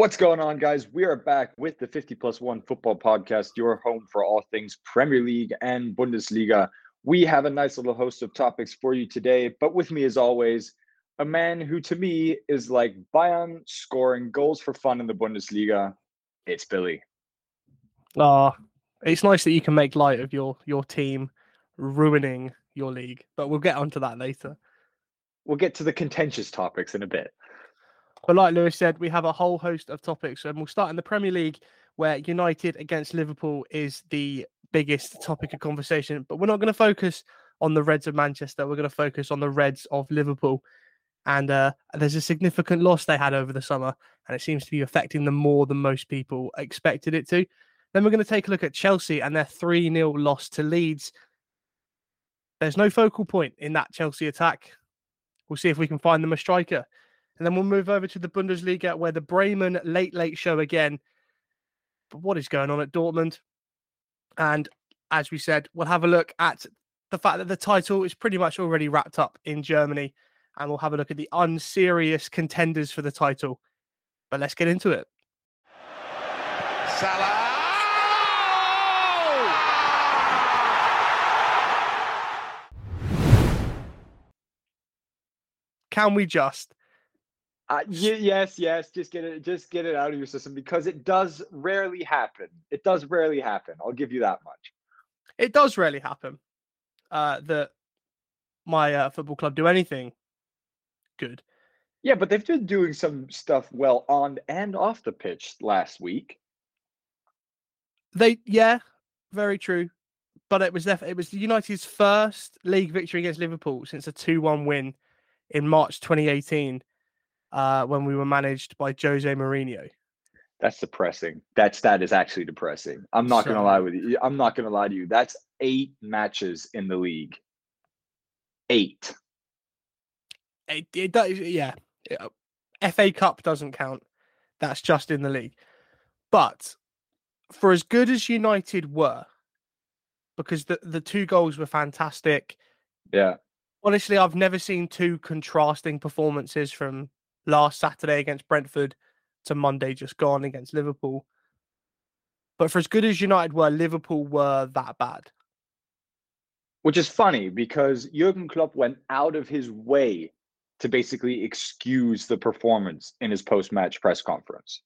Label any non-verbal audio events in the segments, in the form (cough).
What's going on, guys? We are back with the 50 plus one football podcast, your home for all things Premier League and Bundesliga. We have a nice little host of topics for you today, but with me, as always, a man who to me is like Bayern scoring goals for fun in the Bundesliga. It's Billy. Ah, it's nice that you can make light of your your team ruining your league, but we'll get onto that later. We'll get to the contentious topics in a bit. But like Lewis said, we have a whole host of topics, and we'll start in the Premier League, where United against Liverpool is the biggest topic of conversation. But we're not going to focus on the Reds of Manchester. We're going to focus on the Reds of Liverpool. And uh, there's a significant loss they had over the summer, and it seems to be affecting them more than most people expected it to. Then we're going to take a look at Chelsea and their 3 0 loss to Leeds. There's no focal point in that Chelsea attack. We'll see if we can find them a striker. And then we'll move over to the Bundesliga where the Bremen late, late show again. But what is going on at Dortmund? And as we said, we'll have a look at the fact that the title is pretty much already wrapped up in Germany. And we'll have a look at the unserious contenders for the title. But let's get into it. Salah. Can we just uh, y- yes, yes. Just get it. Just get it out of your system because it does rarely happen. It does rarely happen. I'll give you that much. It does rarely happen uh, that my uh, football club do anything good. Yeah, but they've been doing some stuff well on and off the pitch last week. They, yeah, very true. But it was def- it was United's first league victory against Liverpool since a two-one win in March 2018 uh, when we were managed by Jose Mourinho. That's depressing. That stat is actually depressing. I'm not so, gonna lie with you. I'm not gonna lie to you. That's eight matches in the league. Eight. It, it does, yeah. FA Cup doesn't count. That's just in the league. But for as good as United were, because the, the two goals were fantastic. Yeah. Honestly, I've never seen two contrasting performances from last Saturday against Brentford to Monday just gone against Liverpool. But for as good as United were, Liverpool were that bad. Which is funny because Jurgen Klopp went out of his way to basically excuse the performance in his post-match press conference.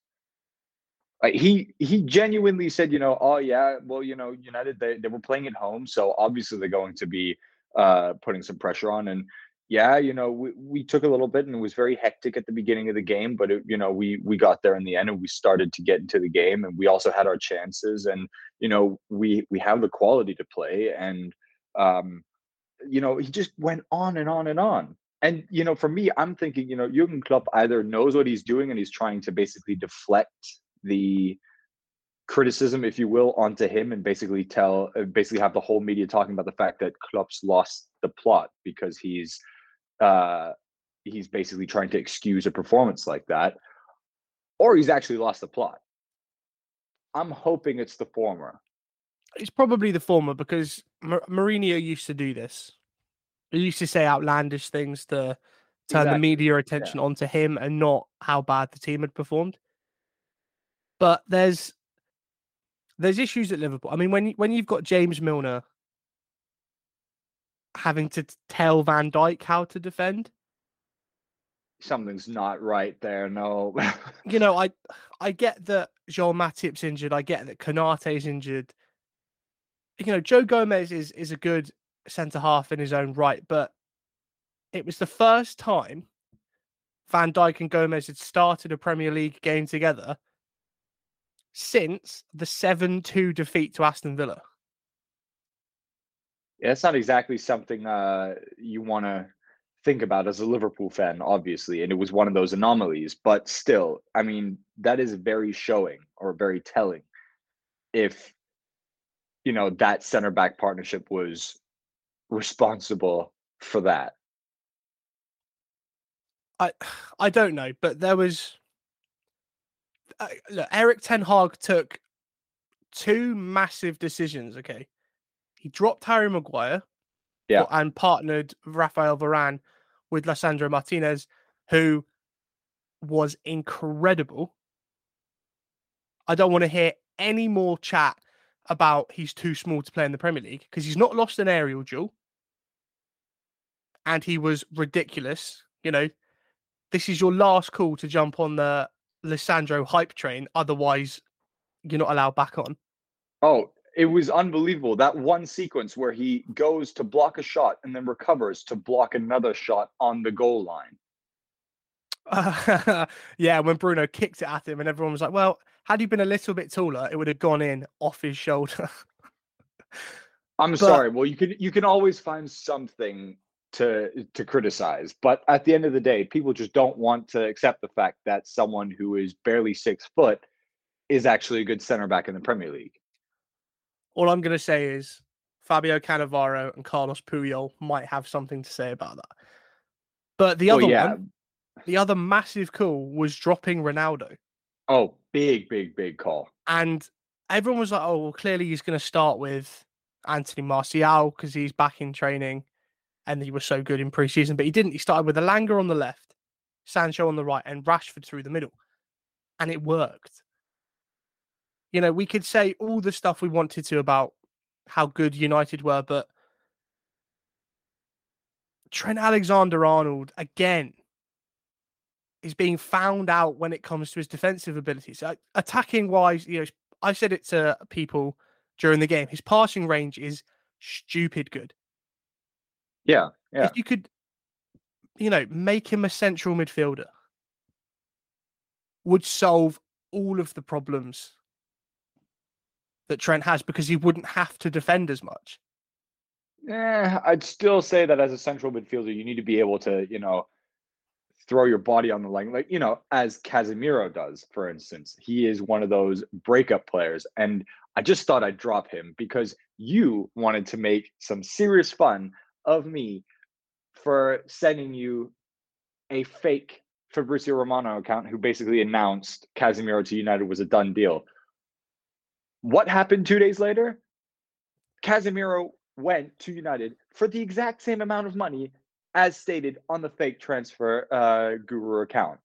Like he he genuinely said, you know, oh yeah, well, you know, United they, they were playing at home, so obviously they're going to be uh putting some pressure on and yeah, you know, we, we took a little bit and it was very hectic at the beginning of the game, but it, you know, we we got there in the end and we started to get into the game and we also had our chances and you know, we we have the quality to play and um you know, he just went on and on and on. And you know, for me, I'm thinking, you know, Jurgen Klopp either knows what he's doing and he's trying to basically deflect the criticism, if you will, onto him and basically tell, uh, basically have the whole media talking about the fact that Klopp's lost the plot because he's uh, he's basically trying to excuse a performance like that, or he's actually lost the plot. I'm hoping it's the former. It's probably the former because Mar- Mourinho used to do this. He used to say outlandish things to turn exactly. the media attention yeah. onto him and not how bad the team had performed. But there's there's issues at Liverpool. I mean, when when you've got James Milner having to tell Van Dijk how to defend. Something's not right there. No, (laughs) you know, I I get that Joel Matip's injured. I get that Konate's injured. You know, Joe Gomez is is a good centre half in his own right, but it was the first time Van Dijk and Gomez had started a Premier League game together since the 7 2 defeat to Aston Villa. Yeah, it's not exactly something uh, you want to think about as a Liverpool fan, obviously, and it was one of those anomalies. But still, I mean, that is very showing or very telling. If you know that center back partnership was responsible for that. I I don't know, but there was. Uh, look, Erik Ten Hag took two massive decisions. Okay, he dropped Harry Maguire yeah. and partnered Rafael Varane with Lisandro Martinez, who was incredible I don't want to hear any more chat about he's too small to play in the Premier League because he's not lost an aerial duel and he was ridiculous. You know, this is your last call to jump on the Lisandro hype train. Otherwise, you're not allowed back on. Oh, it was unbelievable. That one sequence where he goes to block a shot and then recovers to block another shot on the goal line. Uh, (laughs) yeah, when Bruno kicked it at him, and everyone was like, "Well, had he been a little bit taller, it would have gone in off his shoulder." (laughs) I'm but, sorry. Well, you can you can always find something to to criticize, but at the end of the day, people just don't want to accept the fact that someone who is barely six foot is actually a good center back in the Premier League. All I'm going to say is Fabio Cannavaro and Carlos Puyol might have something to say about that. But the other yeah. one, the other massive call was dropping Ronaldo. Oh, big, big, big call. And everyone was like, oh, well, clearly he's going to start with Anthony Martial because he's back in training and he was so good in preseason. But he didn't. He started with Elanga on the left, Sancho on the right, and Rashford through the middle. And it worked. You know, we could say all the stuff we wanted to about how good United were, but Trent Alexander Arnold, again, is being found out when it comes to his defensive abilities. So attacking wise, you know, I said it to people during the game. His passing range is stupid good. Yeah, yeah. If you could, you know, make him a central midfielder, would solve all of the problems that Trent has because he wouldn't have to defend as much. Yeah, I'd still say that as a central midfielder, you need to be able to, you know, throw your body on the line, like you know, as Casemiro does, for instance. He is one of those breakup players, and I just thought I'd drop him because you wanted to make some serious fun of me for sending you a fake Fabrizio Romano account who basically announced Casemiro to United was a done deal. What happened two days later? Casemiro went to United for the exact same amount of money as stated on the fake transfer uh, guru account.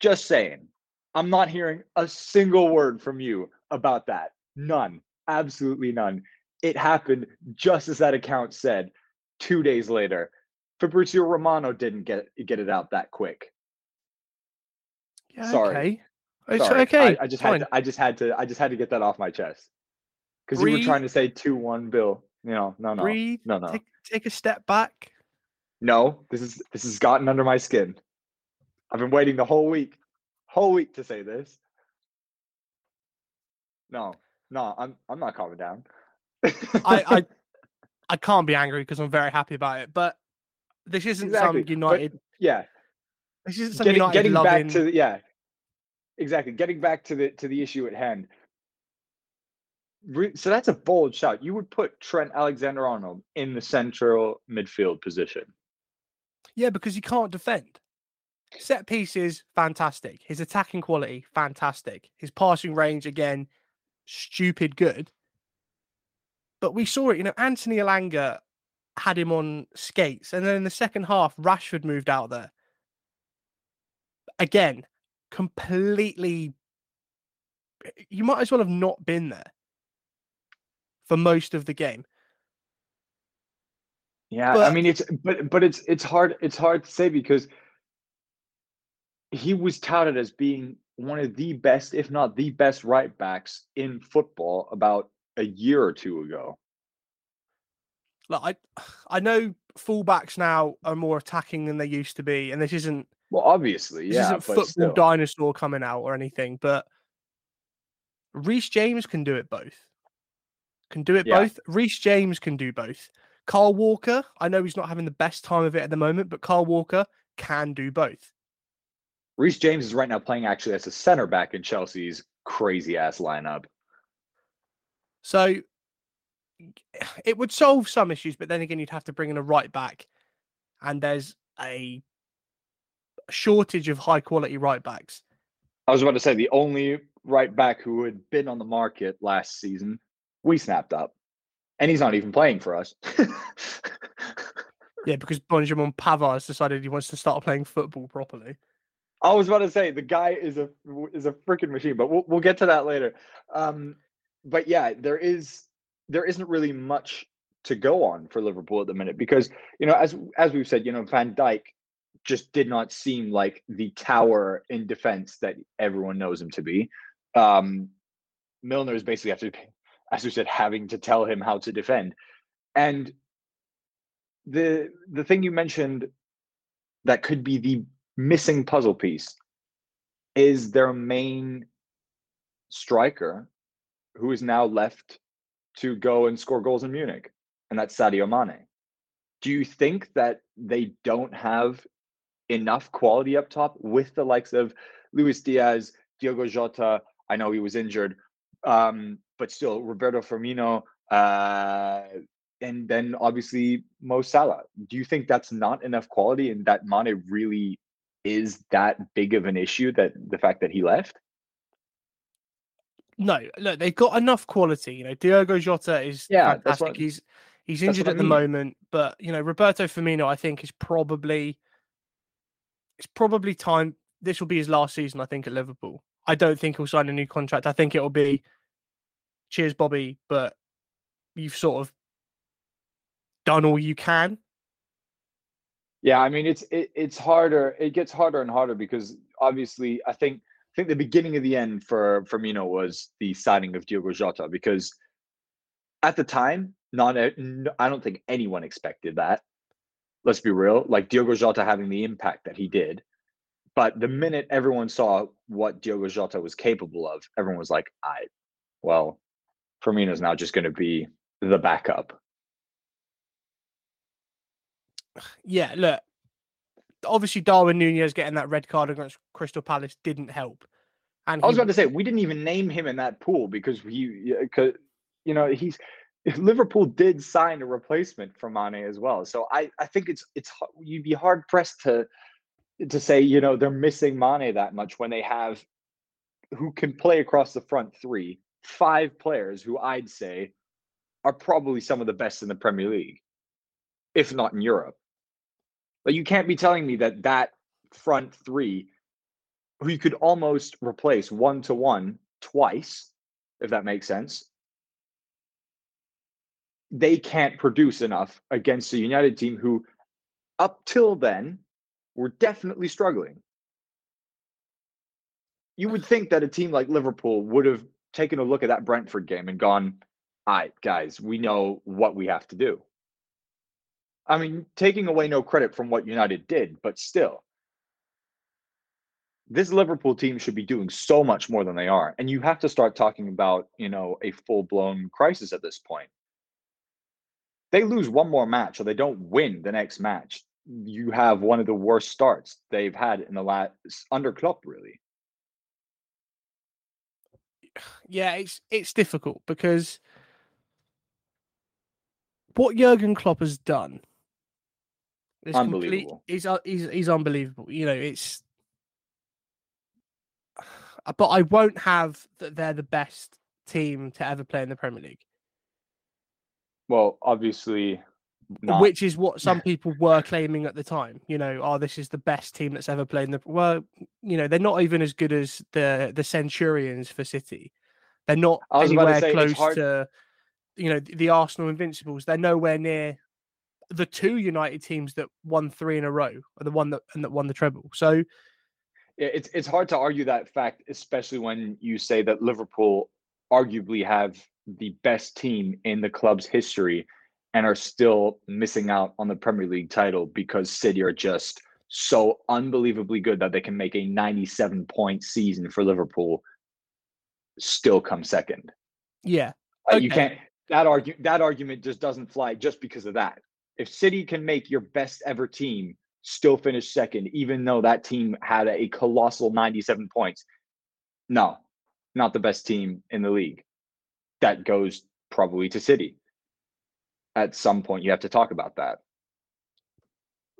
Just saying. I'm not hearing a single word from you about that. None. Absolutely none. It happened just as that account said two days later. Fabrizio Romano didn't get get it out that quick. Yeah, Sorry. Okay. It's Sorry. okay. I, I just fine. had to, I just had to I just had to get that off my chest. Because you were trying to say two one Bill. You know, no, no, Breathe, no, no. Take, take a step back. No, this is this has gotten under my skin. I've been waiting the whole week, whole week to say this. No, no, I'm I'm not calming down. I, I (laughs) I can't be angry because I'm very happy about it. But this isn't exactly. some United. But, yeah, this isn't some getting, United getting loving... back to yeah, exactly. Getting back to the to the issue at hand. So that's a bold shot. You would put Trent Alexander Arnold in the central midfield position. Yeah, because he can't defend. Set pieces, fantastic. His attacking quality, fantastic. His passing range, again, stupid good. But we saw it, you know, Anthony Elanga had him on skates. And then in the second half, Rashford moved out there. Again, completely. Eh, you might as well have not been there for most of the game. Yeah, but, I mean it's but but it's it's hard it's hard to say because he was touted as being one of the best, if not the best, right backs in football about a year or two ago. Look, I, I know fullbacks now are more attacking than they used to be, and this isn't well, obviously, yeah. this isn't football still. dinosaur coming out or anything, but Reece James can do it both. Can do it yeah. both. Reece James can do both. Carl Walker, I know he's not having the best time of it at the moment, but Carl Walker can do both. Reece James is right now playing actually as a center back in Chelsea's crazy ass lineup. So it would solve some issues, but then again, you'd have to bring in a right back, and there's a shortage of high quality right backs. I was about to say the only right back who had been on the market last season, we snapped up, and he's not even playing for us. yeah, because Benjamin Pavard decided he wants to start playing football properly. I was about to say the guy is a is a freaking machine, but we'll we'll get to that later. Um, but yeah, there is there isn't really much to go on for Liverpool at the minute because you know as as we've said, you know Van Dijk just did not seem like the tower in defense that everyone knows him to be. Um, Milner is basically to, as we said, having to tell him how to defend, and the the thing you mentioned that could be the missing puzzle piece is their main striker who is now left to go and score goals in Munich, and that's Sadio Mane. Do you think that they don't have enough quality up top with the likes of Luis Diaz, Diogo Jota? I know he was injured, um, but still Roberto Firmino, uh, and then obviously Mo Salah. Do you think that's not enough quality, and that Mane really is that big of an issue that the fact that he left? No, look, they've got enough quality. You know, Diogo Jota is Yeah, fantastic. what- he's he's injured what I at the moment, but you know, Roberto Firmino, I think, is probably it's probably time. This will be his last season, I think, at Liverpool. I don't think he'll sign a new contract. I think it'll be cheers, Bobby, but you've sort of done all you can. Yeah, I mean it's it, it's harder. It gets harder and harder because obviously I think I think the beginning of the end for Firmino was the signing of Diogo Jota because at the time, not I don't think anyone expected that. Let's be real, like Diogo Jota having the impact that he did. But the minute everyone saw what Diogo Jota was capable of, everyone was like, "I, well, Firmino's now just going to be the backup." Yeah, look, obviously Darwin Nunez getting that red card against Crystal Palace didn't help. And I was he- about to say we didn't even name him in that pool because he, because you know, he's Liverpool did sign a replacement for Mane as well. So I, I think it's it's you'd be hard pressed to to say you know they're missing Mane that much when they have who can play across the front three, five players who I'd say are probably some of the best in the Premier League, if not in Europe. But you can't be telling me that that front three who you could almost replace one to one twice, if that makes sense. They can't produce enough against a United team who, up till then, were definitely struggling. You would think that a team like Liverpool would have taken a look at that Brentford game and gone, all right, guys, we know what we have to do. I mean, taking away no credit from what United did, but still, this Liverpool team should be doing so much more than they are. And you have to start talking about, you know, a full blown crisis at this point. They lose one more match or they don't win the next match. You have one of the worst starts they've had in the last under Klopp, really. (sighs) yeah, it's it's difficult because what Jurgen Klopp has done is complete. Unbelievable. He's uh, he's he's unbelievable. You know, it's. (sighs) But I won't have that they're the best team to ever play in the Premier League, Well, obviously, not. which is what some people were claiming at the time. You know, oh, this is the best team that's ever played in the. Well, you know, they're not even as good as the the Centurions for City. They're not I was about to anywhere say, close to, you know, the, the Arsenal Invincibles. They're nowhere near the two United teams that won three in a row, or the one that and that won the treble. So Yeah, it's it's hard to argue that fact, especially when you say that Liverpool arguably have the best team in the club's history and are still missing out on the Premier League title because City are just so unbelievably good that they can make a 97 point season for Liverpool still come second. yeah, You can't that argue that argument just doesn't fly just because of that. If City can make your best ever team still finish second, even though that team had a colossal 97 points, no, not the best team in the league. That goes probably to City. At some point, you have to talk about that.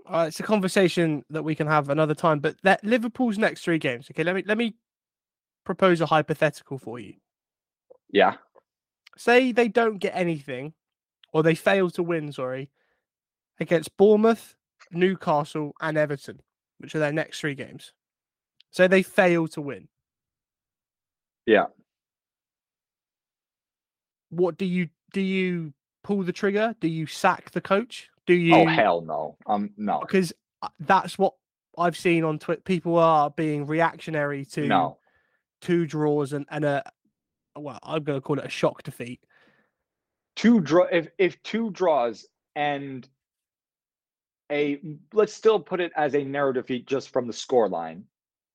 uh, it's a conversation that we can have another time. But that Liverpool's next three games. Okay, let me let me propose a hypothetical for you. Yeah. say they don't get anything or they fail to win, sorry, against Bournemouth, Newcastle, and Everton, which are their next three games. So they fail to win. Yeah. What do you do? You pull the trigger? Do you sack the coach? Do you? Oh hell no. Um no. Because uh, that's what I've seen on Twitter. People are being reactionary to No. two draws and, and a well, I'm going to call it a shock defeat. Two draw if if two draws and a let's still put it as a narrow defeat just from the score line.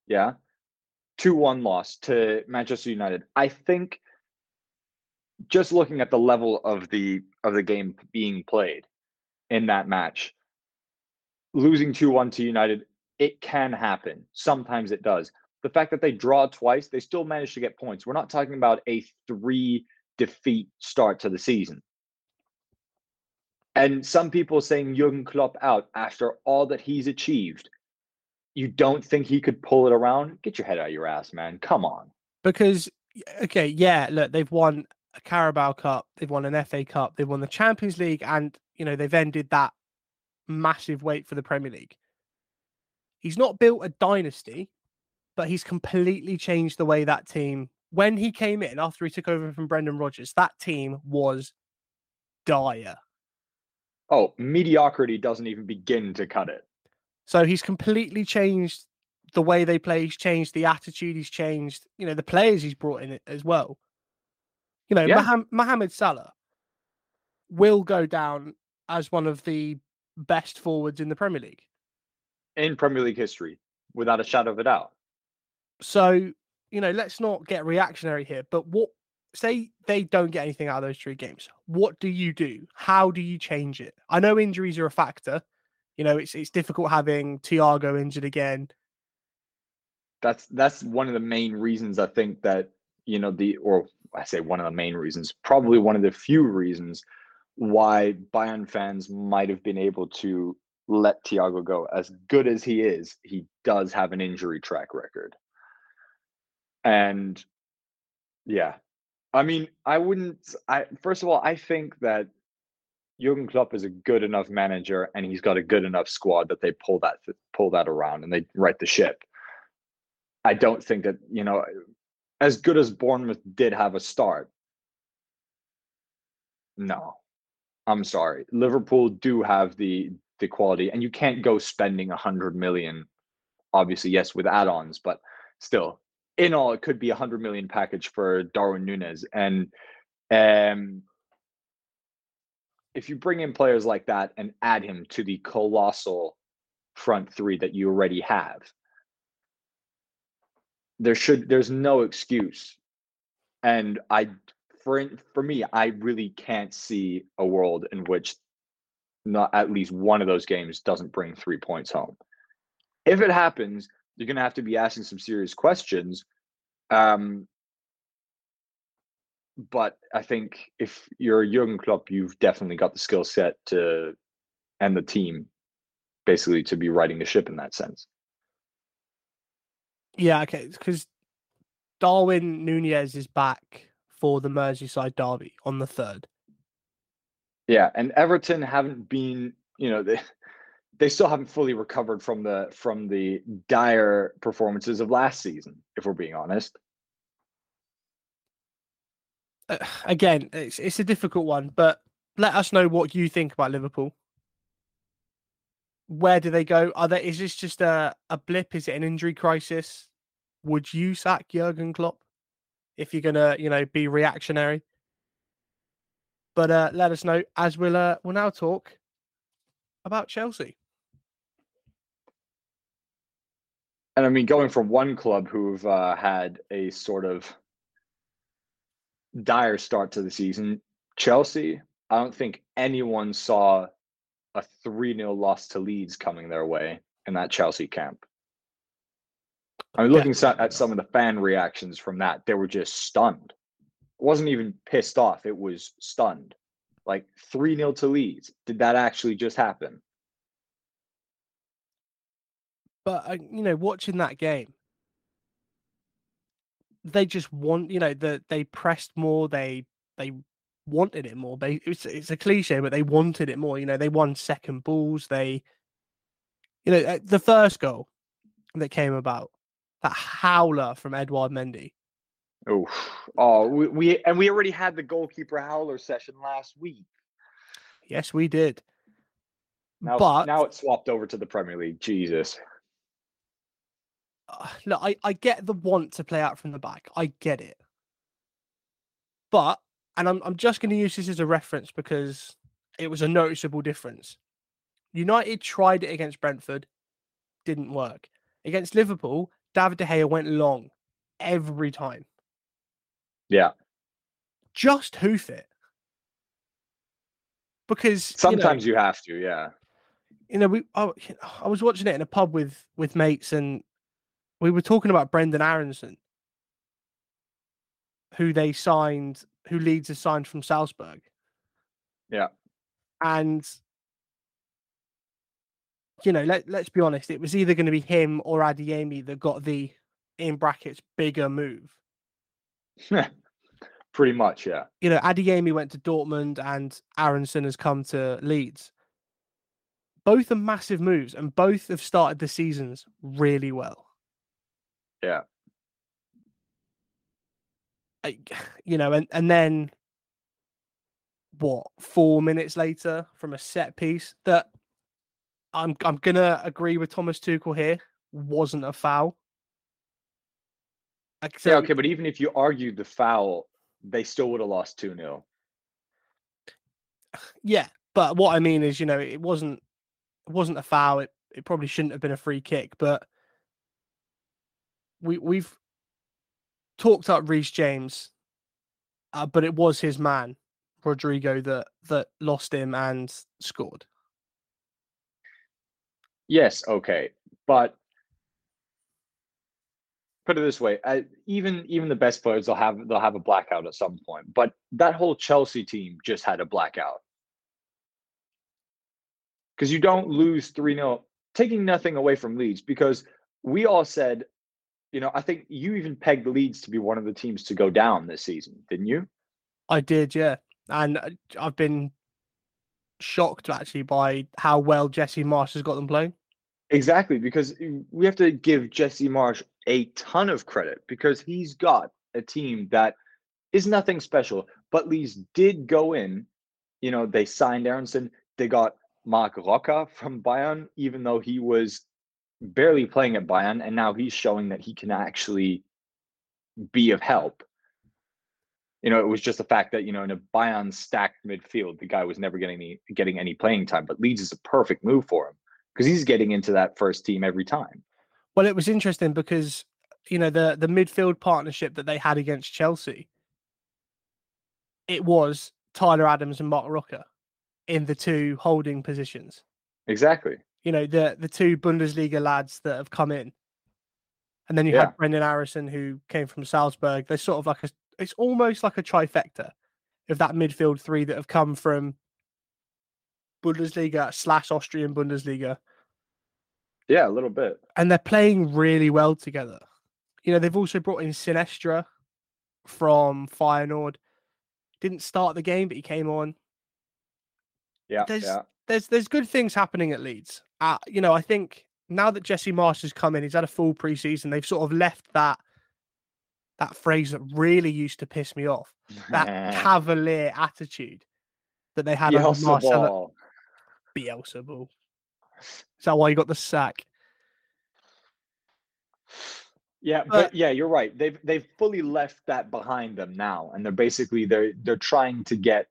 Yeah. 2-1 loss to Manchester United. I think just looking at the level of the of the game being played in that match, losing 2-1 to United, it can happen. Sometimes it does. The fact that they draw twice, they still manage to get points. We're not talking about a three defeat start to the season. And some people saying Jurgen Klopp out after all that he's achieved. You don't think he could pull it around? Get your head out of your ass, man. Come on. Because okay, yeah, look, they've won a Carabao Cup, they've won an FA Cup, they've won the Champions League, and you know they've ended that massive wait for the Premier League. He's not built a dynasty, but he's completely changed the way that team. When he came in after he took over from Brendan Rodgers, that team was dire. Oh, mediocrity doesn't even begin to cut it. So he's completely changed the way they play. He's changed the attitude. He's changed, you know, the players he's brought in as well. You know, Yeah. Mohamed Salah will go down as one of the best forwards in the Premier League. In Premier League history, without a shadow of a doubt. So, you know, let's not get reactionary here. But what say they don't get anything out of those three games? What do you do? How do you change it? I know injuries are a factor. You know, it's it's difficult having Thiago injured again. That's that's one of the main reasons I think that, you know, the or I say one of the main reasons, probably one of the few reasons why Bayern fans might have been able to let Thiago go. As good as he is, he does have an injury track record. And yeah. I mean, I wouldn't I first of all, I think that Jurgen Klopp is a good enough manager and he's got a good enough squad that they pull that pull that around and they right the ship. I don't think that, you know, as good as Bournemouth did have a start. No. I'm sorry. Liverpool do have the the quality and you can't go spending a 100 million obviously yes with add-ons but still in all it could be a 100 million package for Darwin Nunez and um if you bring in players like that and add him to the colossal front three that you already have there should there's no excuse. And i for for me i really can't see a world in which not at least one of those games doesn't bring three points home. If it happens you're going to have to be asking some serious questions um but i think if you're a Jurgen Klopp you've definitely got the skill set to and the team basically to be riding the ship in that sense Yeah, okay, because Darwin Nunez is back for the Merseyside derby on the third. Yeah, and Everton haven't been, you know, they they still haven't fully recovered from the from the dire performances of last season, if we're being honest. Uh, again, it's it's a difficult one, but let us know what you think about Liverpool. Where do they go? Are there is this just a, a blip? Is it an injury crisis? Would you sack Jurgen Klopp if you're gonna, you know, be reactionary? But uh, let us know as we'll uh, we'll now talk about Chelsea. And I mean, going from one club who've uh, had a sort of dire start to the season, Chelsea, I don't think anyone saw a 3 0 loss to Leeds coming their way in that Chelsea camp. I mean, looking so- at some of the fan reactions from that, they were just stunned. It wasn't even pissed off, it was stunned. Like 3 0 to Leeds. Did that actually just happen? But uh, you know, watching that game, they just want you know that they pressed more. They they wanted it more. They it's it's a cliche, but they wanted it more. You know, they won second balls. They, you know, uh, the first goal that came about, that howler from Edouard Mendy. Oh, oh, we, we and we already had the goalkeeper howler session last week. Yes, we did. Now, but now it's swapped over to the Premier League. Jesus. Uh, look, I, I get the want to play out from the back. I get it. But, and I'm, I'm just going to use this as a reference because it was a noticeable difference. United tried it against Brentford, didn't work. Against Liverpool, David De Gea went long every time. Yeah. Just hoof it. Because sometimes you, know, you have to, yeah. You know, we I, I was watching it in a pub with with mates and we were talking about Brenden Aaronson, who they signed, who Leeds has signed from Salzburg. Yeah. And you know, let let's be honest, it was either going to be him or Adeyemi that got the in brackets bigger move. (laughs) Pretty much, yeah. You know, Adeyemi went to Dortmund and Aaronson has come to Leeds. Both are massive moves and both have started the seasons really well. Yeah. Like, (sighs) you know, and, and then what, four minutes later from a set piece that I'm I'm gonna agree with Thomas Tuchel here, wasn't a foul. So, yeah, okay, but even if you argued the foul, they still would have lost 2 0. (sighs) Yeah, but what I mean is, you know, it wasn't it wasn't a foul. It it probably shouldn't have been a free kick, but we we've talked up Reece James, uh, but it was his man, Rodrigo, that that lost him and scored. Yes, okay, but put it this way: I, even even the best players they'll have they'll have a blackout at some point. But that whole Chelsea team just had a blackout because you don't lose three 0 taking nothing away from Leeds because we all said you know, I think you even pegged Leeds to be one of the teams to go down this season, didn't you? I did, yeah. And uh, I've been shocked actually by how well Jesse Marsch has got them playing. Exactly, because we have to give Jesse Marsch a ton of credit because he's got a team that is nothing special. But Leeds did go in, you know, they signed Aaronson, they got Marc Roca from Bayern, even though he was barely playing at Bayern, and now he's showing that he can actually be of help. You know, it was just the fact that you know in a Bayern stacked midfield, the guy was never getting any getting any playing time. But Leeds is a perfect move for him because he's getting into that first team every time. Well, it was interesting because you know the the midfield partnership that they had against Chelsea. It was Tyler Adams and Marc Roca in the two holding positions. Exactly you know the the two Bundesliga lads that have come in, and then you yeah. had Brenden Aaronson who came from Salzburg. They're sort of like a it's almost like a trifecta of that midfield three that have come from Bundesliga slash Austrian Bundesliga. Yeah, a little bit. And they're playing really well together. You know, they've also brought in Sinisterra from Feyenoord. Didn't start the game, but he came on. Yeah, there's, yeah. There's there's good things happening at Leeds uh, you know, I think now that Jesse Marsch has come in, he's had a full preseason. They've sort of left that that phrase that really used to piss me off. That (laughs) cavalier attitude that they had on Marcelo. Beelzebub. Is that why you got the sack? Yeah, but yeah, you're right. They've they've fully left that behind them now, and they're basically they're they're trying to get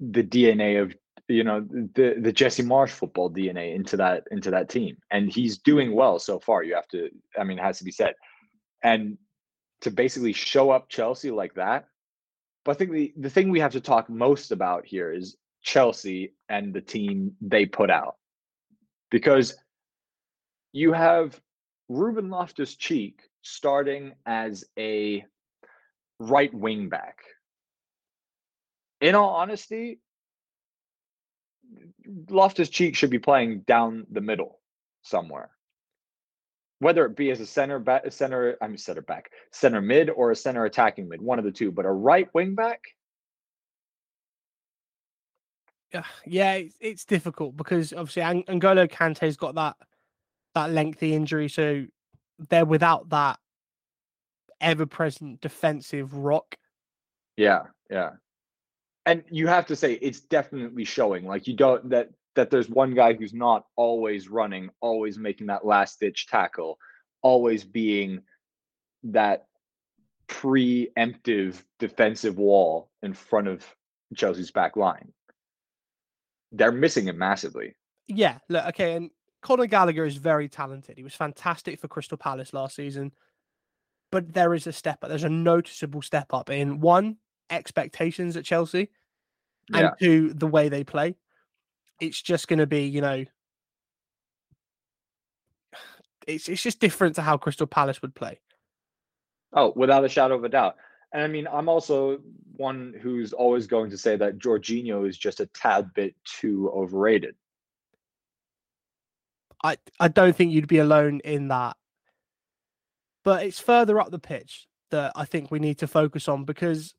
the DNA of you know the the Jesse Marsch football DNA into that into that team, and he's doing well so far. You have to, I mean, it has to be said, and to basically show up Chelsea like that. But I think the the thing we have to talk most about here is Chelsea and the team they put out, because you have Ruben Loftus Cheek starting as a right wing back. In all honesty, Loftus Cheek should be playing down the middle somewhere. Whether it be as a center back, center, I'm center back, center mid, or a center attacking mid, one of the two. But a right wing back, yeah, yeah, it's, difficult because obviously Ang- N'Golo Kante's got that that lengthy injury, so they're without that ever-present defensive rock. Yeah, yeah. And you have to say it's definitely showing. Like you don't that that there's one guy who's not always running, always making that last ditch tackle, always being that preemptive defensive wall in front of Chelsea's back line. They're missing it massively. Yeah, look, okay, and Conor Gallagher is very talented. He was fantastic for Crystal Palace last season. But there is a step up. There's a noticeable step up in one, expectations at Chelsea, and to the way they play. It's just going to be, you know, it's it's just different to how Crystal Palace would play. Oh, without a shadow of a doubt. And I mean, I'm also one who's always going to say that Jorginho is just a tad bit too overrated. I I don't think you'd be alone in that. But it's further up the pitch that I think we need to focus on because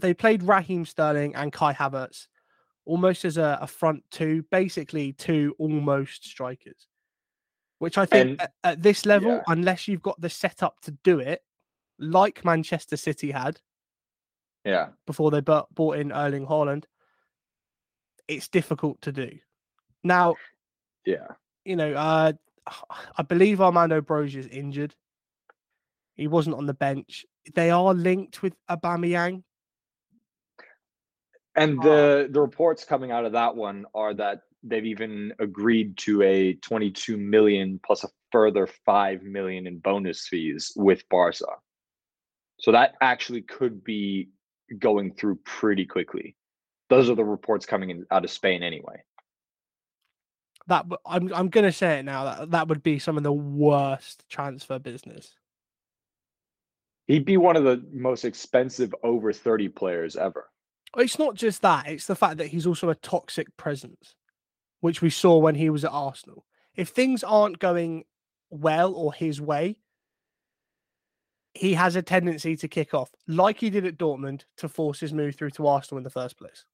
they played Raheem Sterling and Kai Havertz almost as a, a front two, basically two almost strikers. Which I think And- at, at this level, yeah. unless you've got the setup to do it, like Manchester City had Yeah. before they bu- bought in Erling Haaland, it's difficult to do. Now, Yeah. you know, uh, (sighs) I believe Armando Broja is injured. He wasn't on the bench. They are linked with Aubameyang. And Ah. the the reports coming out of that one are that they've even agreed to a 22 million plus a further 5 million in bonus fees with Barca. So that actually could be going through pretty quickly. Those are the reports coming in out of Spain anyway. That I'm I'm gonna say it now. That that would be some of the worst transfer business. He'd be one of the most expensive over 30 players ever. It's not just that; it's the fact that he's also a toxic presence, which we saw when he was at Arsenal. If things aren't going well or his way, he has a tendency to kick off, like he did at Dortmund, to force his move through to Arsenal in the first place.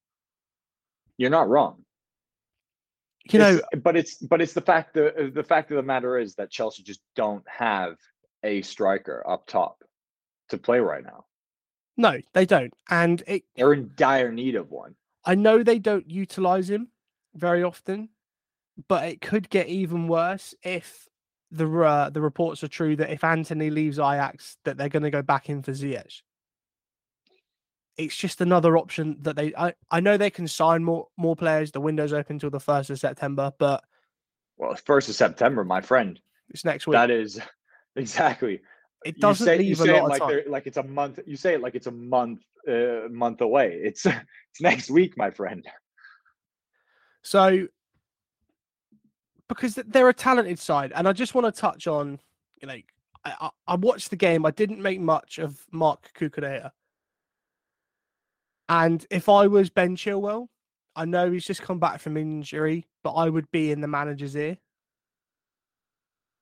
You're not wrong. You know, It's- but it's but it's the fact the uh, the fact of the matter is that Chelsea just don't have a striker up top to play right now. No, they don't, and it. They're in dire need of one. I know they don't utilize him very often, but it could get even worse if the uh, the reports are true that if Antony leaves Ajax, that they're going to go back in for Ziyech. It's just another option that they. I, I know they can sign more more players. The window's open till the first of September, but Well, first of September, my friend. it's next week. That is (laughs) exactly. It doesn't say, you leave a say lot it of like time. like it's a month. You say it like it's a month uh, month away. It's (laughs) it's next week, my friend. So, because they're a talented side, and I just want to touch on, you know, I, I, I watched the game. I didn't make much of Marc Cucurella. And if I was Ben Chilwell, I know he's just come back from injury, but I would be in the manager's ear.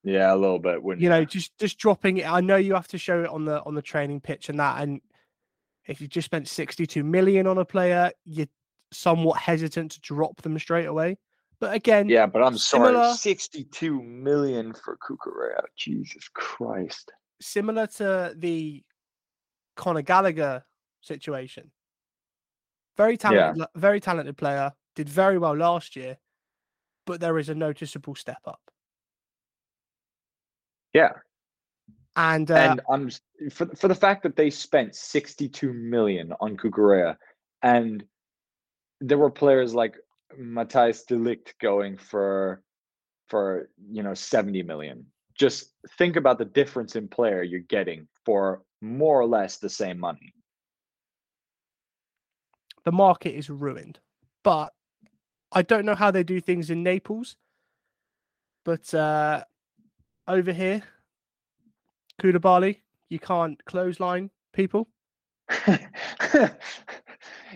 Yeah, a little bit. Wouldn't You know, just just dropping it. I know you have to show it on the on the training pitch and that. And if you just spent sixty two million on a player, you're somewhat hesitant to drop them straight away. But again, Yeah, but I'm Similar- sorry. 62 million for Cucurella. Jesus Christ. similar to the Conor Gallagher situation. Very talented, li- very talented player. Did very well last year, but there is a noticeable step up. Yeah. And, uh, and I'm for for the fact that they spent 62 million on Cucurella, and there were players like Matthijs de Ligt going for for you know 70 million. Just think about the difference in player you're getting for more or less the same money. the market is ruined. But I don't know how they do things in Naples. But uh, over here, Koulibaly, you can't clothesline people. (laughs)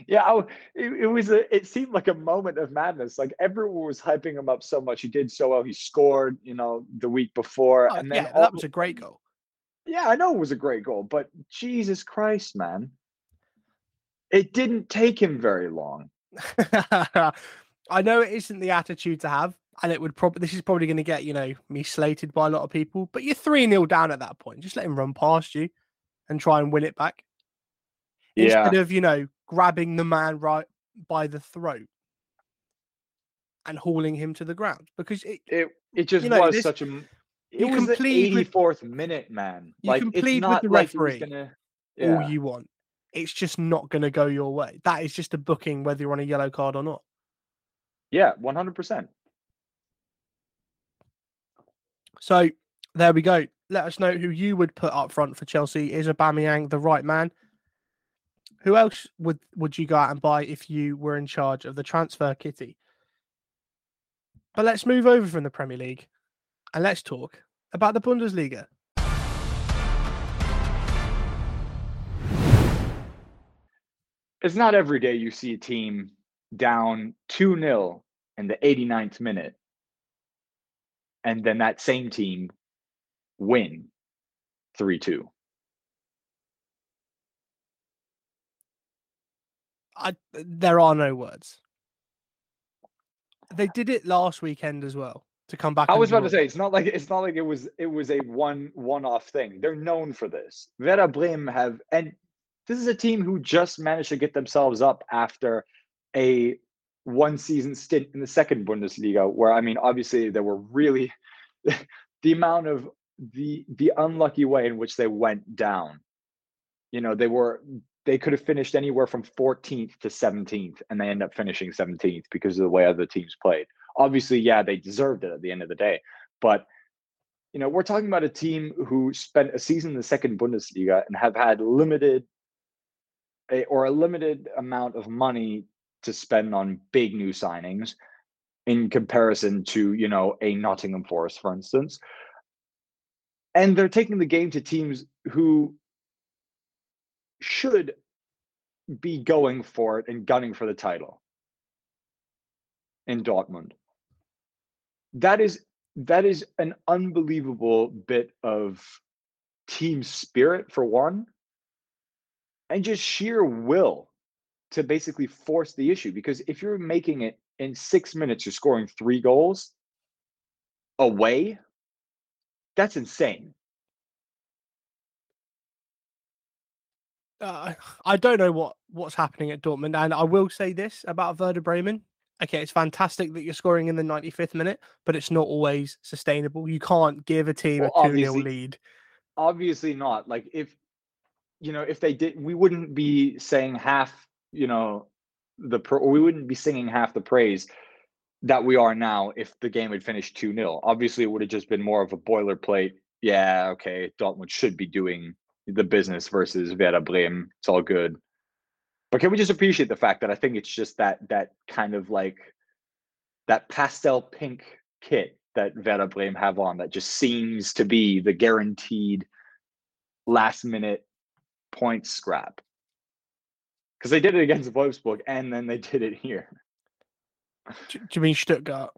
yeah, I it, it was a. It seemed like a moment of madness. Like everyone was hyping him up so much. He did so well. He scored, you know, the week before, Oh, and then yeah, all- that was a great goal. yeah, I know it was a great goal, but Jesus Christ, man, it didn't take him very long. (laughs) I know it isn't the attitude to have, and it would probably this is probably going to get you know me slated by a lot of people. But you're three nil down at that point. Just let him run past you and try and win it back. Yeah. Instead of you know grabbing the man right by the throat and hauling him to the ground because it it, it just you know, was this, such a it was the 84th with, minute man you like can plead with the like referee gonna, yeah. all you want it's just not going to go your way that is just a booking whether you're on a yellow card or not yeah 100% so there we go. Let us know who you would put up front for Chelsea. Is Aubameyang the right man? Who else would would you go out and buy if you were in charge of the transfer kitty? But let's move over from the Premier League and let's talk about the Bundesliga. It's not every day you see a team down two 0 in the 89th minute, and then that same team win three two. I, there are no words. They did it last weekend as well to come back. I was about to say it's not like it's not like it was it was a one one off thing. They're known for this. Werder Bremen have and this is a team who just managed to get themselves up after a one season stint in the second Bundesliga where I mean obviously there were really (laughs) the amount of the the unlucky way in which they went down. You know, they were they could have finished anywhere from 14th to 17th and they end up finishing 17th because of the way other teams played obviously, yeah, they deserved it at the end of the day. But you know, we're talking about a team who spent a season in the second Bundesliga and have had limited a, or a limited amount of money to spend on big new signings in comparison to, you know, a Nottingham Forest, for instance. And they're taking the game to teams who should be going for it and gunning for the title in Dortmund. That is that is an unbelievable bit of team spirit for one and just sheer will to basically force the issue because if you're making it in 6 minutes you're scoring 3 goals away that's insane. uh, I don't know what what's happening at Dortmund, and I will say this about Werder Bremen. Okay, it's fantastic that you're scoring in the 95th minute, but it's not always sustainable. You can't give a team Well, a 2 0 lead. obviously not like if you know if they did we wouldn't be saying half you know the pro, we wouldn't be singing half the praise that we are now if the game had finished 2-0 obviously it would have just been more of a boilerplate yeah okay Dortmund should be doing the business versus Werder Bremen it's all good but can we just appreciate the fact that I think it's just that that kind of like that pastel pink kit that Werder Bremen have on that just seems to be the guaranteed last minute point scrap. Because they did it against Wolfsburg and then they did it here. Do, you mean Stuttgart?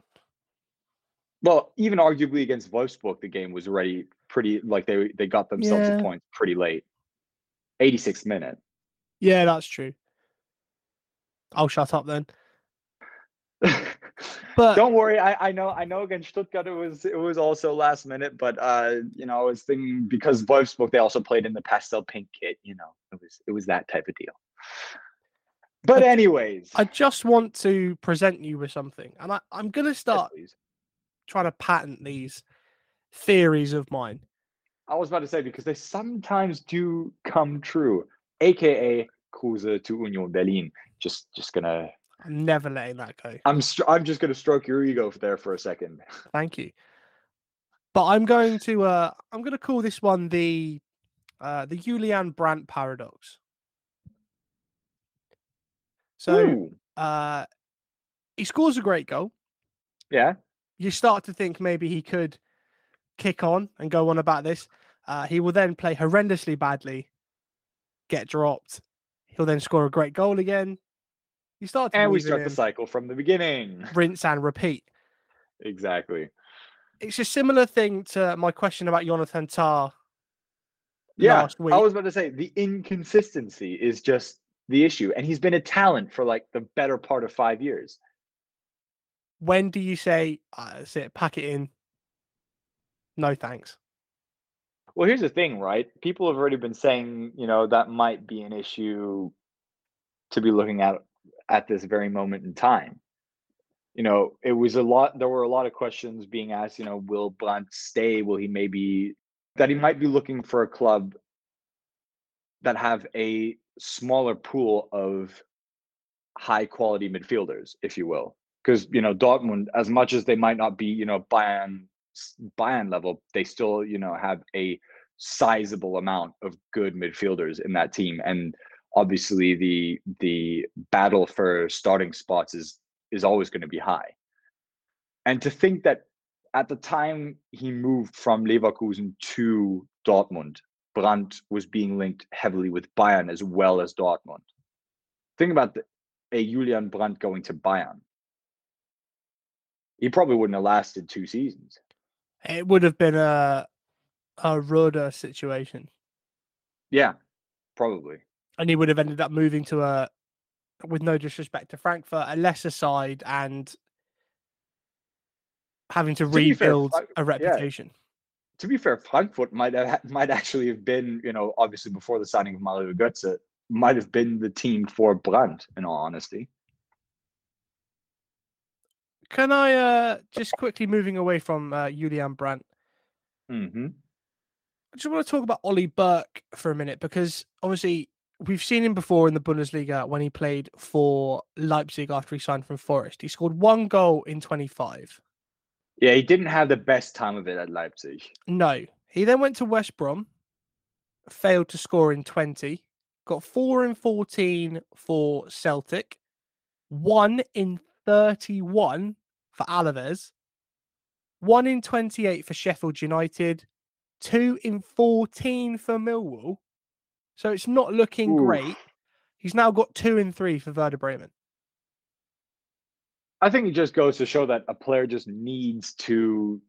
Well, even arguably against Wolfsburg, the game was already pretty like they they got themselves Yeah. a point pretty late. 86th minute. Yeah, that's true. I'll shut up then. (laughs) But Don't worry, I, I know I know against Stuttgart it was it was also last minute, but uh you know I was thinking because Wolfsburg they also played in the pastel pink kit, you know it was it was that type of deal. But anyways, I just want to present you with something, and I, I'm going to start please. trying to patent these theories of mine. I was about to say because they sometimes do come true, aka Kruse to Union Berlin. Just just gonna I'm never letting that go. I'm I'm just gonna stroke your ego there for a second. Thank you. But I'm going to uh I'm going to call this one the uh the Julian Brandt paradox. So uh he scores a great goal. yeah, You start to think maybe he could kick on and go on about this. Uh, he will then play horrendously badly, get dropped. He'll then score a great goal again. You start to and we start the cycle from the beginning. (laughs) rinse and repeat. Exactly. It's a similar thing to my question about Jonathan Tah Yeah, last week. I was about to say the inconsistency is just the issue, and he's been a talent for like the better part of five years. when do you say, uh, that's it, pack it in? No thanks. Well, here's the thing, right? People have already been saying, you know, that might be an issue to be looking at at this very moment in time. You know, it was a lot. There were a lot of questions being asked. You know, will Brandt stay? Will he maybe that he might be looking for a club that have a smaller pool of high quality midfielders, if you will. Because you know Dortmund, as much as they might not be, you know, Bayern Bayern level, they still, you know, have a sizable amount of good midfielders in that team. And obviously the the battle for starting spots is is always going to be high. And to think that at the time he moved from Leverkusen to Dortmund, Brandt was being linked heavily with Bayern as well as Dortmund. Think about the, a Julian Brandt going to Bayern. He probably wouldn't have lasted two seasons. It would have been a a Rode situation. Yeah, probably. And he would have ended up moving to a, with no disrespect to Frankfurt, a lesser side and having to, to rebuild fair, a reputation. Yeah. To be fair, Frankfurt might have might actually have been, you know, obviously before the signing of Mario Götze, might have been the team for Brandt, in all honesty. Can I uh, just quickly moving away from uh, Julian Brandt? Mm-hmm. I just want to talk about Ollie Burke for a minute because obviously we've seen him before in the Bundesliga when he played for Leipzig after he signed from Forest. He scored one goal in 25. Yeah, he didn't have the best time of it at Leipzig. No. He then went to West Brom, failed to score in 20, got four in 14 for Celtic, one in 31 for Alaves, one in 28 for Sheffield United, two in 14 for Millwall. So it's not looking Ooh. great. He's now got two in three for Werder Bremen. I think it just goes to show that a player just needs to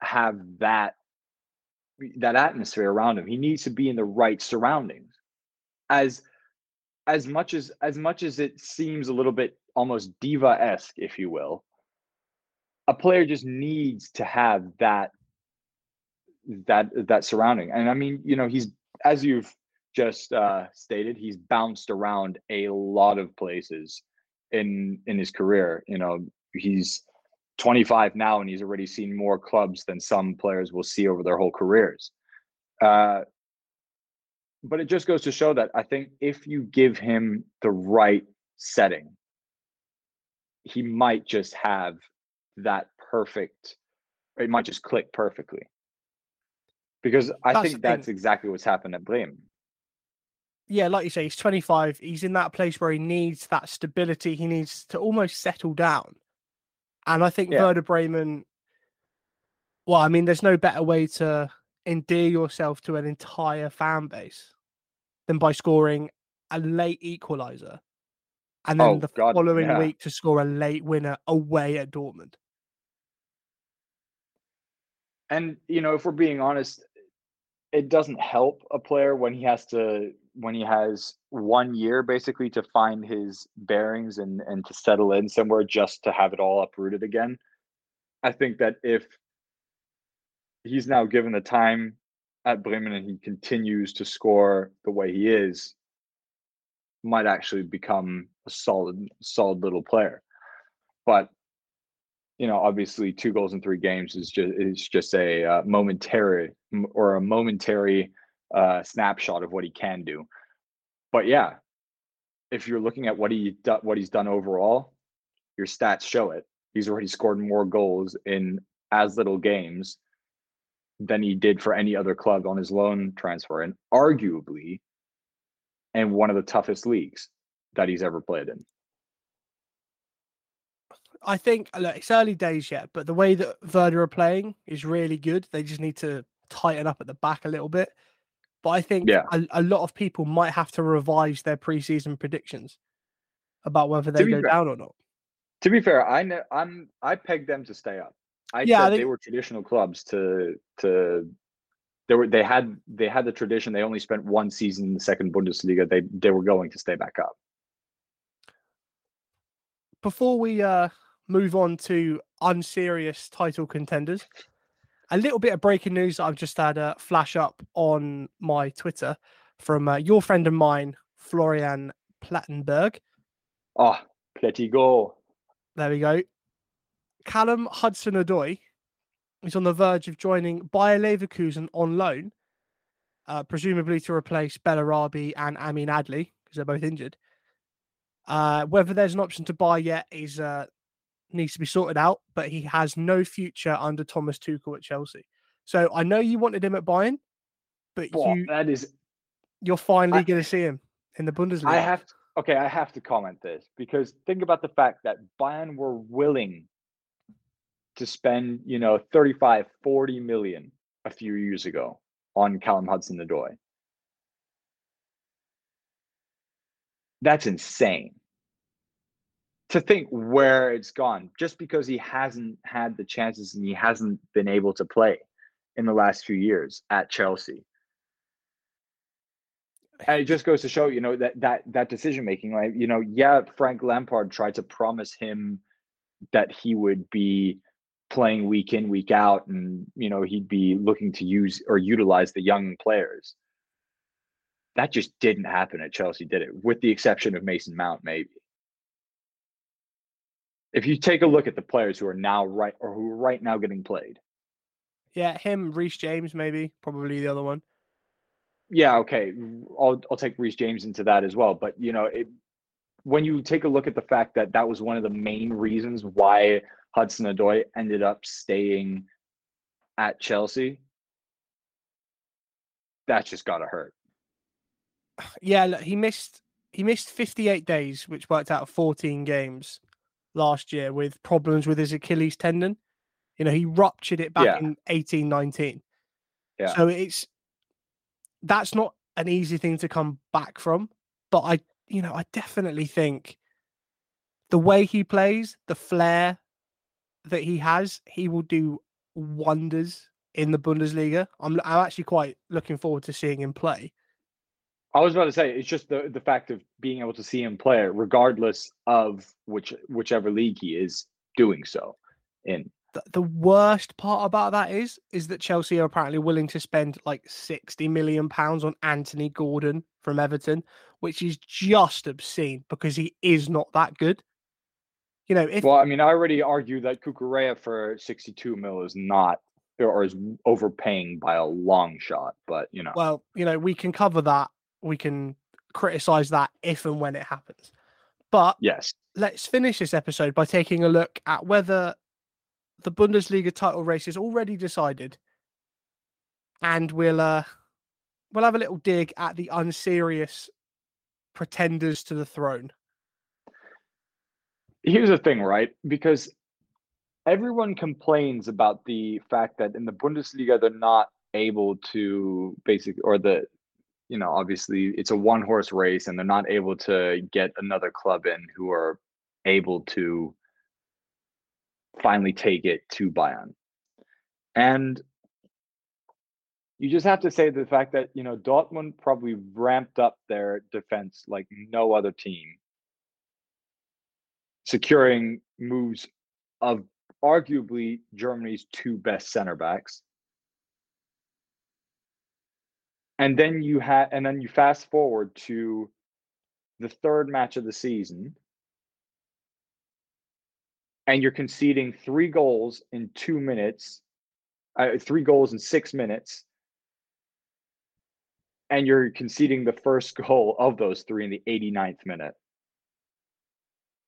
have that that atmosphere around him. He needs to be in the right surroundings. As as much as as much as it seems a little bit almost diva-esque, if you will, a player just needs to have that that that surrounding. And I mean, you know, he's as you've just uh, stated, he's bounced around a lot of places in in his career. You know, he's 25 now, and he's already seen more clubs than some players will see over their whole careers. Uh, but it just goes to show that I think if you give him the right setting, he might just have that perfect. It might just click perfectly because I that's think that's exactly what's happened at Bremen. Yeah, like you say, he's 25. He's in that place where he needs that stability. He needs to almost settle down. And I think yeah. Werder Bremen, well, I mean, there's no better way to endear yourself to an entire fan base than by scoring a late equalizer and then oh, the God, following yeah. week to score a late winner away at Dortmund. And, you know, if we're being honest, it doesn't help a player when he has to when he has one year basically to find his bearings and and to settle in somewhere just to have it all uprooted again. I think that if he's now given the time at Bremen and he continues to score the way he is, might actually become a solid solid little player. But you know, obviously, two goals in three games is just is just a uh, momentary or a momentary uh, snapshot of what he can do. But yeah, if you're looking at what he what he's done overall, your stats show it. He's already scored more goals in as little games than he did for any other club on his loan transfer, and arguably, in one of the toughest leagues that he's ever played in. I think look, it's early days yet, but the way that Werder are playing is really good. They just need to tighten up at the back a little bit. But I think yeah. a, a lot of people might have to revise their preseason predictions about whether they go fair, down or not. To be fair, I know I'm I pegged them to stay up. I yeah, said I think, they were traditional clubs to to they were they had they had the tradition. They only spent one season in the second Bundesliga. They they were going to stay back up. Before we uh move on to unserious title contenders. A little bit of breaking news that I've just had a flash up on my Twitter from uh, your friend of mine, Florian Plettenberg. Oh, Pletty go. There we go. Callum Hudson Odoi is on the verge of joining Bayer Leverkusen on loan, uh, presumably to replace Bellarabi and Amin Adli because they're both injured. Uh, whether there's an option to buy yet is uh, needs to be sorted out, but he has no future under Thomas Tuchel at Chelsea. So I know you wanted him at Bayern, but Boy, you that is you're finally going to see him in the Bundesliga. I have to, okay, I have to comment this because think about the fact that Bayern were willing to spend, you know, 35, 40 million a few years ago on Callum Hudson Odoi. That's insane. To think where it's gone just because he hasn't had the chances and he hasn't been able to play in the last few years at Chelsea and it (sighs) just goes to show, you know, that that that decision making, like, you know, yeah, Frank Lampard tried to promise him that he would be playing week in, week out, and you know, he'd be looking to use or utilize the young players. That just didn't happen at Chelsea, did it? With the exception of Mason Mount, maybe. If you take a look at the players who are now right or who are right now getting played, yeah, him, Reece James, maybe probably the other one. yeah, okay, I'll I'll take Reece James into that as well. But you know, it, when you take a look at the fact that that was one of the main reasons why Hudson Odoi ended up staying at Chelsea, that's just gotta hurt. (sighs) Yeah, look, he missed he missed 58 days, which worked out 14 games last year with problems with his Achilles tendon. You know, he ruptured it back Yeah. in 18, 19. Yeah. So it's that's not an easy thing to come back from. But I, you know, I definitely think the way he plays, the flair that he has, he will do wonders in the Bundesliga. I'm I'm actually quite looking forward to seeing him play. I was about to say it's just the the fact of being able to see him play, regardless of which whichever league he is doing so in. the, the worst part about that is is that Chelsea are apparently willing to spend like 60 million pounds on Anthony Gordon from Everton, which is just obscene because he is not that good. You know, if Well, I mean, I already argued that Cucurella for 62 mil is not or is overpaying by a long shot, but you know. well, you know, we can cover that, we can criticize that if and when it happens. But yes. let's finish this episode by taking a look at whether the Bundesliga title race is already decided, and we'll uh, we'll have a little dig at the unserious pretenders to the throne. Here's the thing, right? Because everyone complains about the fact that in the Bundesliga they're not able to basically or the you know, obviously it's a one horse race and they're not able to get another club in who are able to finally take it to Bayern. And you just have to say the fact that, you know, Dortmund probably ramped up their defense like no other team, securing moves of arguably Germany's two best center backs. And then you had and then you fast forward to the third match of the season and you're conceding three goals in two minutes, uh, three goals in six minutes, and you're conceding the first (laughs) goal of those three in the 89th minute.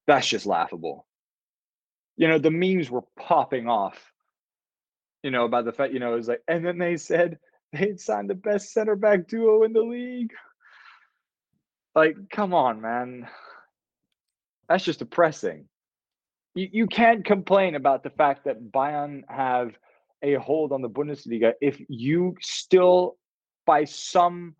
That's just laughable. You know, the memes were popping off, you know, about the fact, you know, it was like, and then they said they'd signed the best center back duo in the league. Like, come on, man. That's just depressing you, you can't complain about the fact that Bayern have a hold on the Bundesliga if you still, by some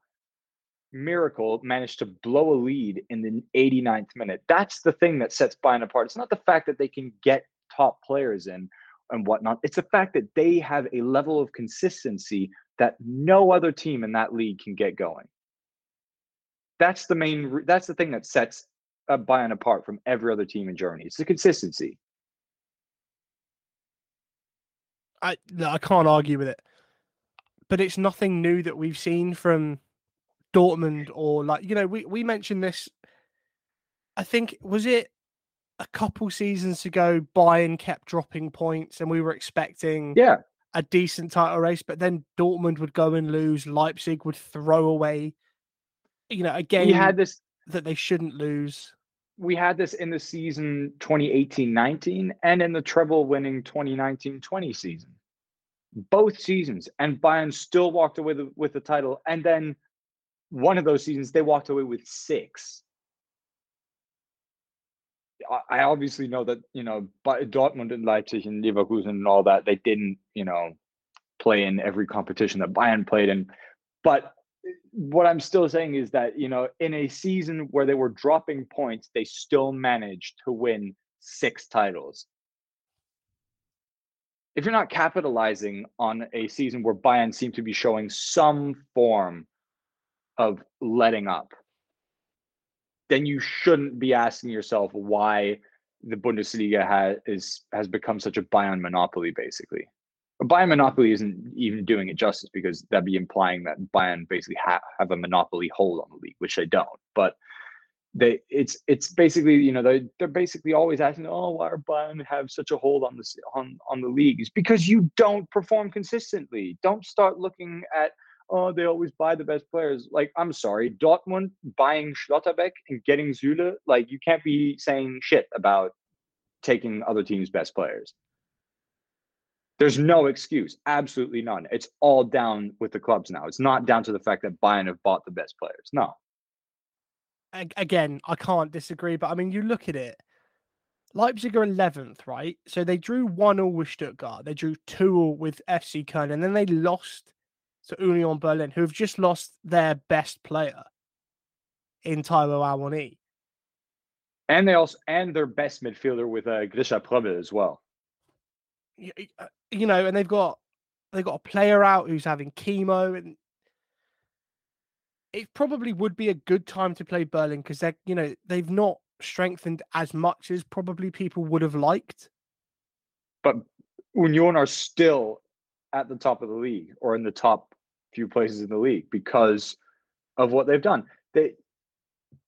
miracle, manage to blow a lead in the 89th minute. That's the thing that sets Bayern apart. It's not the fact that they can get top players in and whatnot. It's the fact that they have a level of consistency that no other team in that league can get going. That's the main. That's the thing that sets uh, Bayern apart from every other team in Germany. It's the consistency. I no, I can't argue with it. But it's nothing new that we've seen from Dortmund or like you know we we mentioned this. I think was it a couple seasons ago. Bayern kept dropping points, and we were expecting Yeah. A decent title race, but then Dortmund would go and lose. Leipzig would throw away, you know, again. We had this that they shouldn't lose. we had this in the season 2018-19 and in the treble winning 2019-20 season. Both seasons and Bayern still walked away the, with the title and then one of those seasons they walked away with 6. I- obviously know that, you know, but Dortmund and Leipzig and Leverkusen and all that they didn't, you know, play in every competition that Bayern played in. But eh, what I'm still saying is that, you know, in a season where they were dropping points, they still managed to win six titles. If you're not capitalizing on a season where Bayern seem to be showing some form of letting up, then you shouldn't be asking yourself why the Bundesliga has is has become such a Bayern monopoly, basically. A Bayern monopoly isn't even doing it justice because that'd be implying that Bayern basically ha- have a monopoly hold on the league, which they don't. But they, it's it's basically you know they they're basically always asking, oh, why are Bayern have such a hold on this on on the league? It's because you don't perform consistently. Don't start looking at oh they always buy the best players. Like I'm sorry, Dortmund buying Schlotterbeck and getting Süle, like you can't be saying shit about taking other teams' best players. There's no excuse, absolutely none. It's all down with the clubs now. It's not down to the fact that Bayern have bought the best players. No. Again, I can't disagree, but I mean, you look at it. Leipzig are 11th, right? So they drew 1 0 with Stuttgart. They drew 2 0 with FC Köln. And then they lost to Union Berlin, who have just lost their best player in Taiwo Awoniyi. And they also and their best midfielder with uh, Grischa Prömel as well. y- y- uh, you know, and they've got they've got a player out who's having chemo, and it probably would be a good time to play Berlin because they're you know they've not strengthened as much as probably people would have liked. But Union are still at the top of the league or in the top few places in the league because of what they've done. They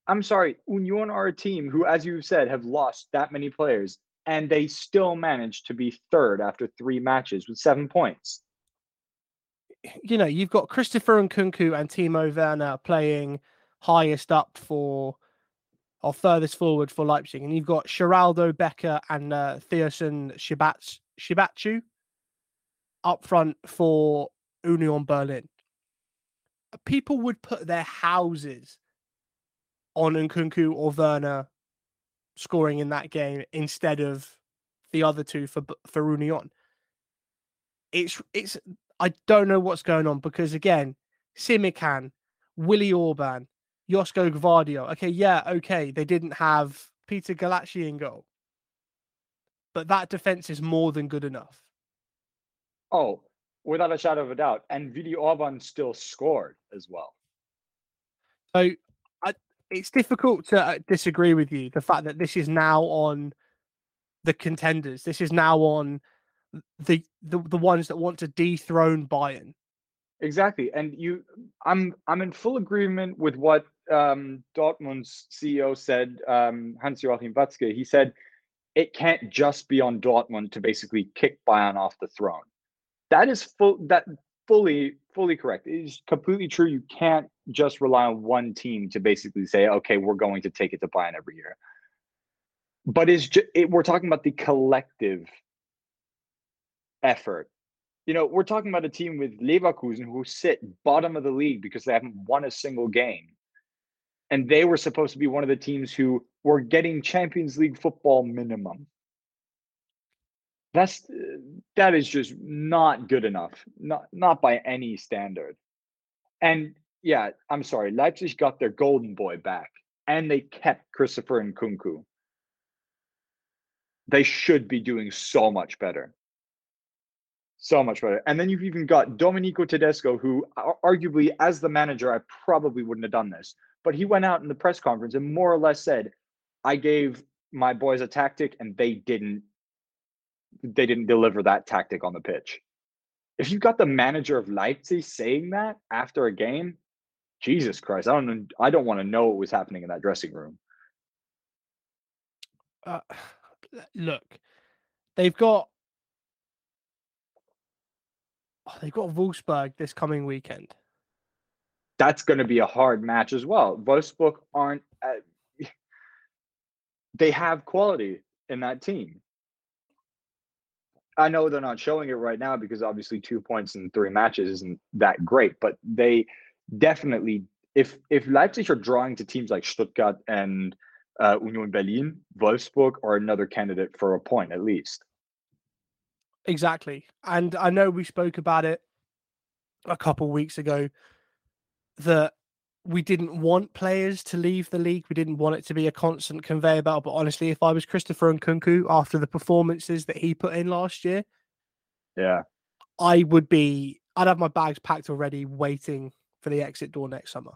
I'm sorry, Union are a team who, as you've said, have lost that many players, and they still managed to be third after three matches with seven points. You know, you've got Christopher Nkunku and Timo Werner playing highest up for or furthest forward for Leipzig, and you've got Sheraldo Becker and uh, Thiersen Shibats Siebatcheu up front for Union Berlin. People would put their houses on Nkunku or Werner scoring in that game instead of the other two for for Union. It's it's I don't know what's going on because again, Simakan, Willi Orban, Josko Gvardiol. Okay, yeah, okay, they didn't have Peter Gulacsi in goal, but that defense is more than good enough. Oh, without a shadow of a doubt. And Willi Orban still scored as well. So I, it's difficult to uh, disagree with you. The fact that this is now on the contenders, this is now on the the, the ones that want to dethrone Bayern. Exactly. And you I'm I'm in full agreement with what um Dortmund's CEO said, um Hans Joachim Watzke. He said it can't just be on Dortmund to basically kick Bayern off the throne. That is full that fully fully correct. It is completely true. You can't just rely on one team to basically say, okay, we're going to take it to Bayern every year. But it's it, we're talking about the collective effort you know, we're talking about a team with Leverkusen who sit bottom of the league because they haven't won a single game. And they were supposed to be one of the teams who were getting Champions League football minimum. That's that is just not good enough. Not not by any standard. And yeah, I'm sorry, Leipzig got their golden boy back and they kept Christopher Nkunku. They should be doing so much better so much better. And then you've even got Domenico Tedesco, who arguably, as the manager, I probably wouldn't have done this, but he went out in the press conference and more or less said, "I gave my boys a tactic, and they didn't. They didn't deliver that tactic on the pitch." if you've got the manager of Leipzig saying that after a game, Jesus Christ, I don't I don't want to know what was happening in that dressing room. Uh, look, they've got oh, they've got Wolfsburg this coming weekend. That's going to be a hard match as well. Wolfsburg aren't. Uh, (sighs) they have quality in that team. I know they're not showing it right now because obviously two points in three matches isn't that great, but they definitely, if if Leipzig are drawing to teams like Stuttgart and uh, Union Berlin, Wolfsburg are another candidate for a point at least. Exactly, and I know we spoke about it a couple weeks ago that we didn't want players to leave the league. We didn't want it to be a constant conveyor belt. But honestly, if I was Christopher Nkunku after the performances that he put in last year, yeah, I would be. I'd have my bags packed already, waiting for the exit door next summer.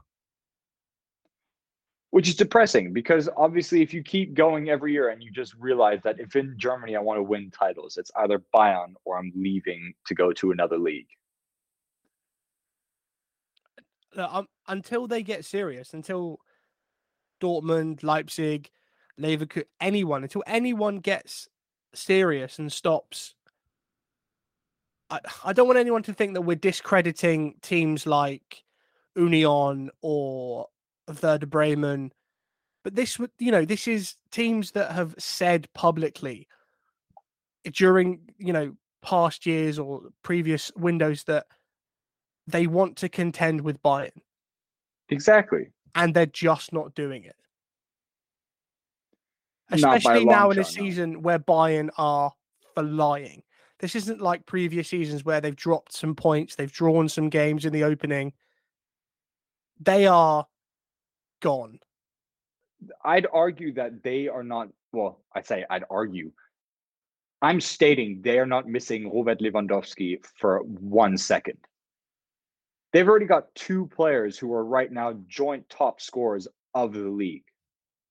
Which is depressing because obviously, if you keep going every year and you just realize that if in Germany I want to win titles, it's either Bayern or I'm leaving to go to another league. um, until they get serious, until Dortmund, Leipzig, Leverkusen, anyone, until anyone gets serious and stops. I, I don't want anyone to think that we're discrediting teams like Union or Werder Bremen, but this would, you know, this is teams that have said publicly during, you know, past years or previous windows that they want to contend with Bayern. Exactly. And they're just not doing it. Especially now in a season where Bayern are flying. This isn't like previous seasons where they've dropped some points, they've drawn some games in the opening. They are gone. I'd argue that they are not, well, I say I'd argue. I'm stating they are not missing Robert Lewandowski for one second. They've already got two players who are right now joint top scorers of the league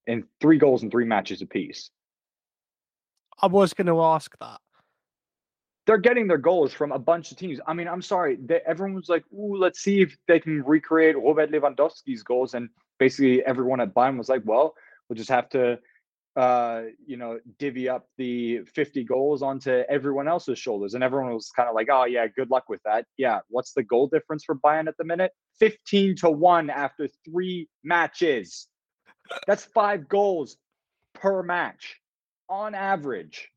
in three goals in three matches apiece. I was going to ask that. They're getting their goals from a bunch of teams. I mean, I'm sorry. They, everyone was like, "Ooh, let's see if they can recreate Robert Lewandowski's goals." And basically, everyone at Bayern was like, "Well, we'll just have to uh, you know, divvy up the 50 goals onto everyone else's shoulders. And everyone was kind of like, oh, yeah, good luck with that. Yeah. What's the goal difference for Bayern at the minute? 15 to 1 after three matches. That's five goals per match on average.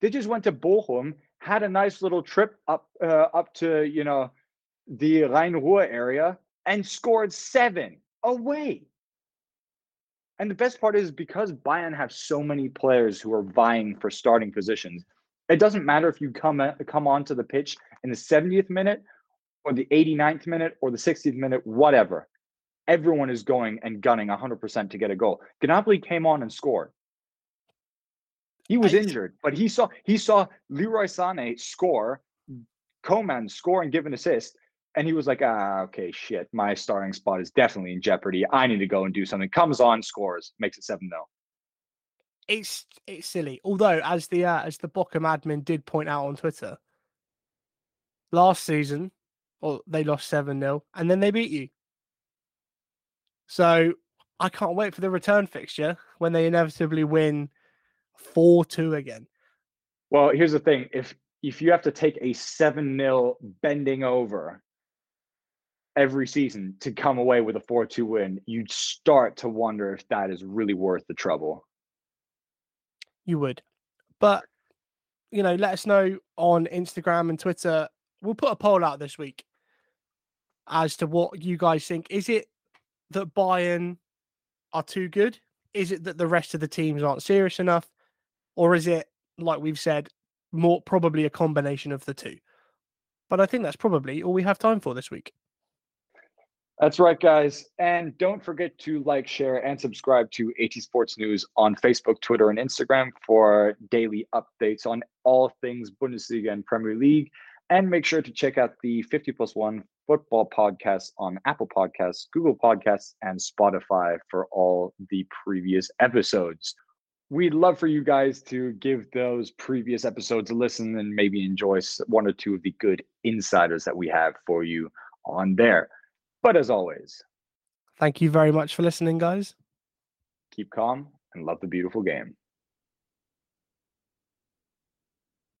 They just went to Bochum, had a nice little trip up uh, up to, you know, the Rhein Ruhr area and scored seven away. And the best part is because Bayern have so many players who are vying for starting positions, it doesn't matter if you come come onto the pitch in the 70th minute or the 89th minute or the 60th minute, whatever. Everyone is going and gunning 100% to get a goal. Gnabry came on and scored. He was injured, but he saw he saw Leroy Sané score, Coman score and give an assist, and he was like, ah, okay, shit, my starting spot is definitely in jeopardy. I need to go and do something. Comes on, scores, makes it 7 0. It's it's silly. Although, as the uh, as the Bochum admin did point out on Twitter, last season, well, they lost 7 0 and then they beat you. So I can't wait for the return fixture when they inevitably win 4 2 again. Well, here's the thing if if you have to take a 7 0 bending over every season to come away with a 4-2 win, you'd start to wonder if that is really worth the trouble. You would. But you know, let us know on Instagram and Twitter. We'll put a poll out this week as to what you guys think. Is it that Bayern are too good? Is it that the rest of the teams aren't serious enough? Or is it, like we've said, more probably a combination of the two? But I think that's probably all we have time for this week. That's right, guys. And don't forget to like, share, and subscribe to AT Sports News on Facebook, Twitter, and Instagram for daily updates on all things Bundesliga and Premier League. And make sure to check out the 50 plus one football podcast on Apple Podcasts, Google Podcasts, and Spotify for all the previous episodes. we'd love for you guys to give those previous episodes a listen and maybe enjoy one or two of the good insiders that we have for you on there. But as always, thank you very much for listening, guys. Keep calm and love the beautiful game.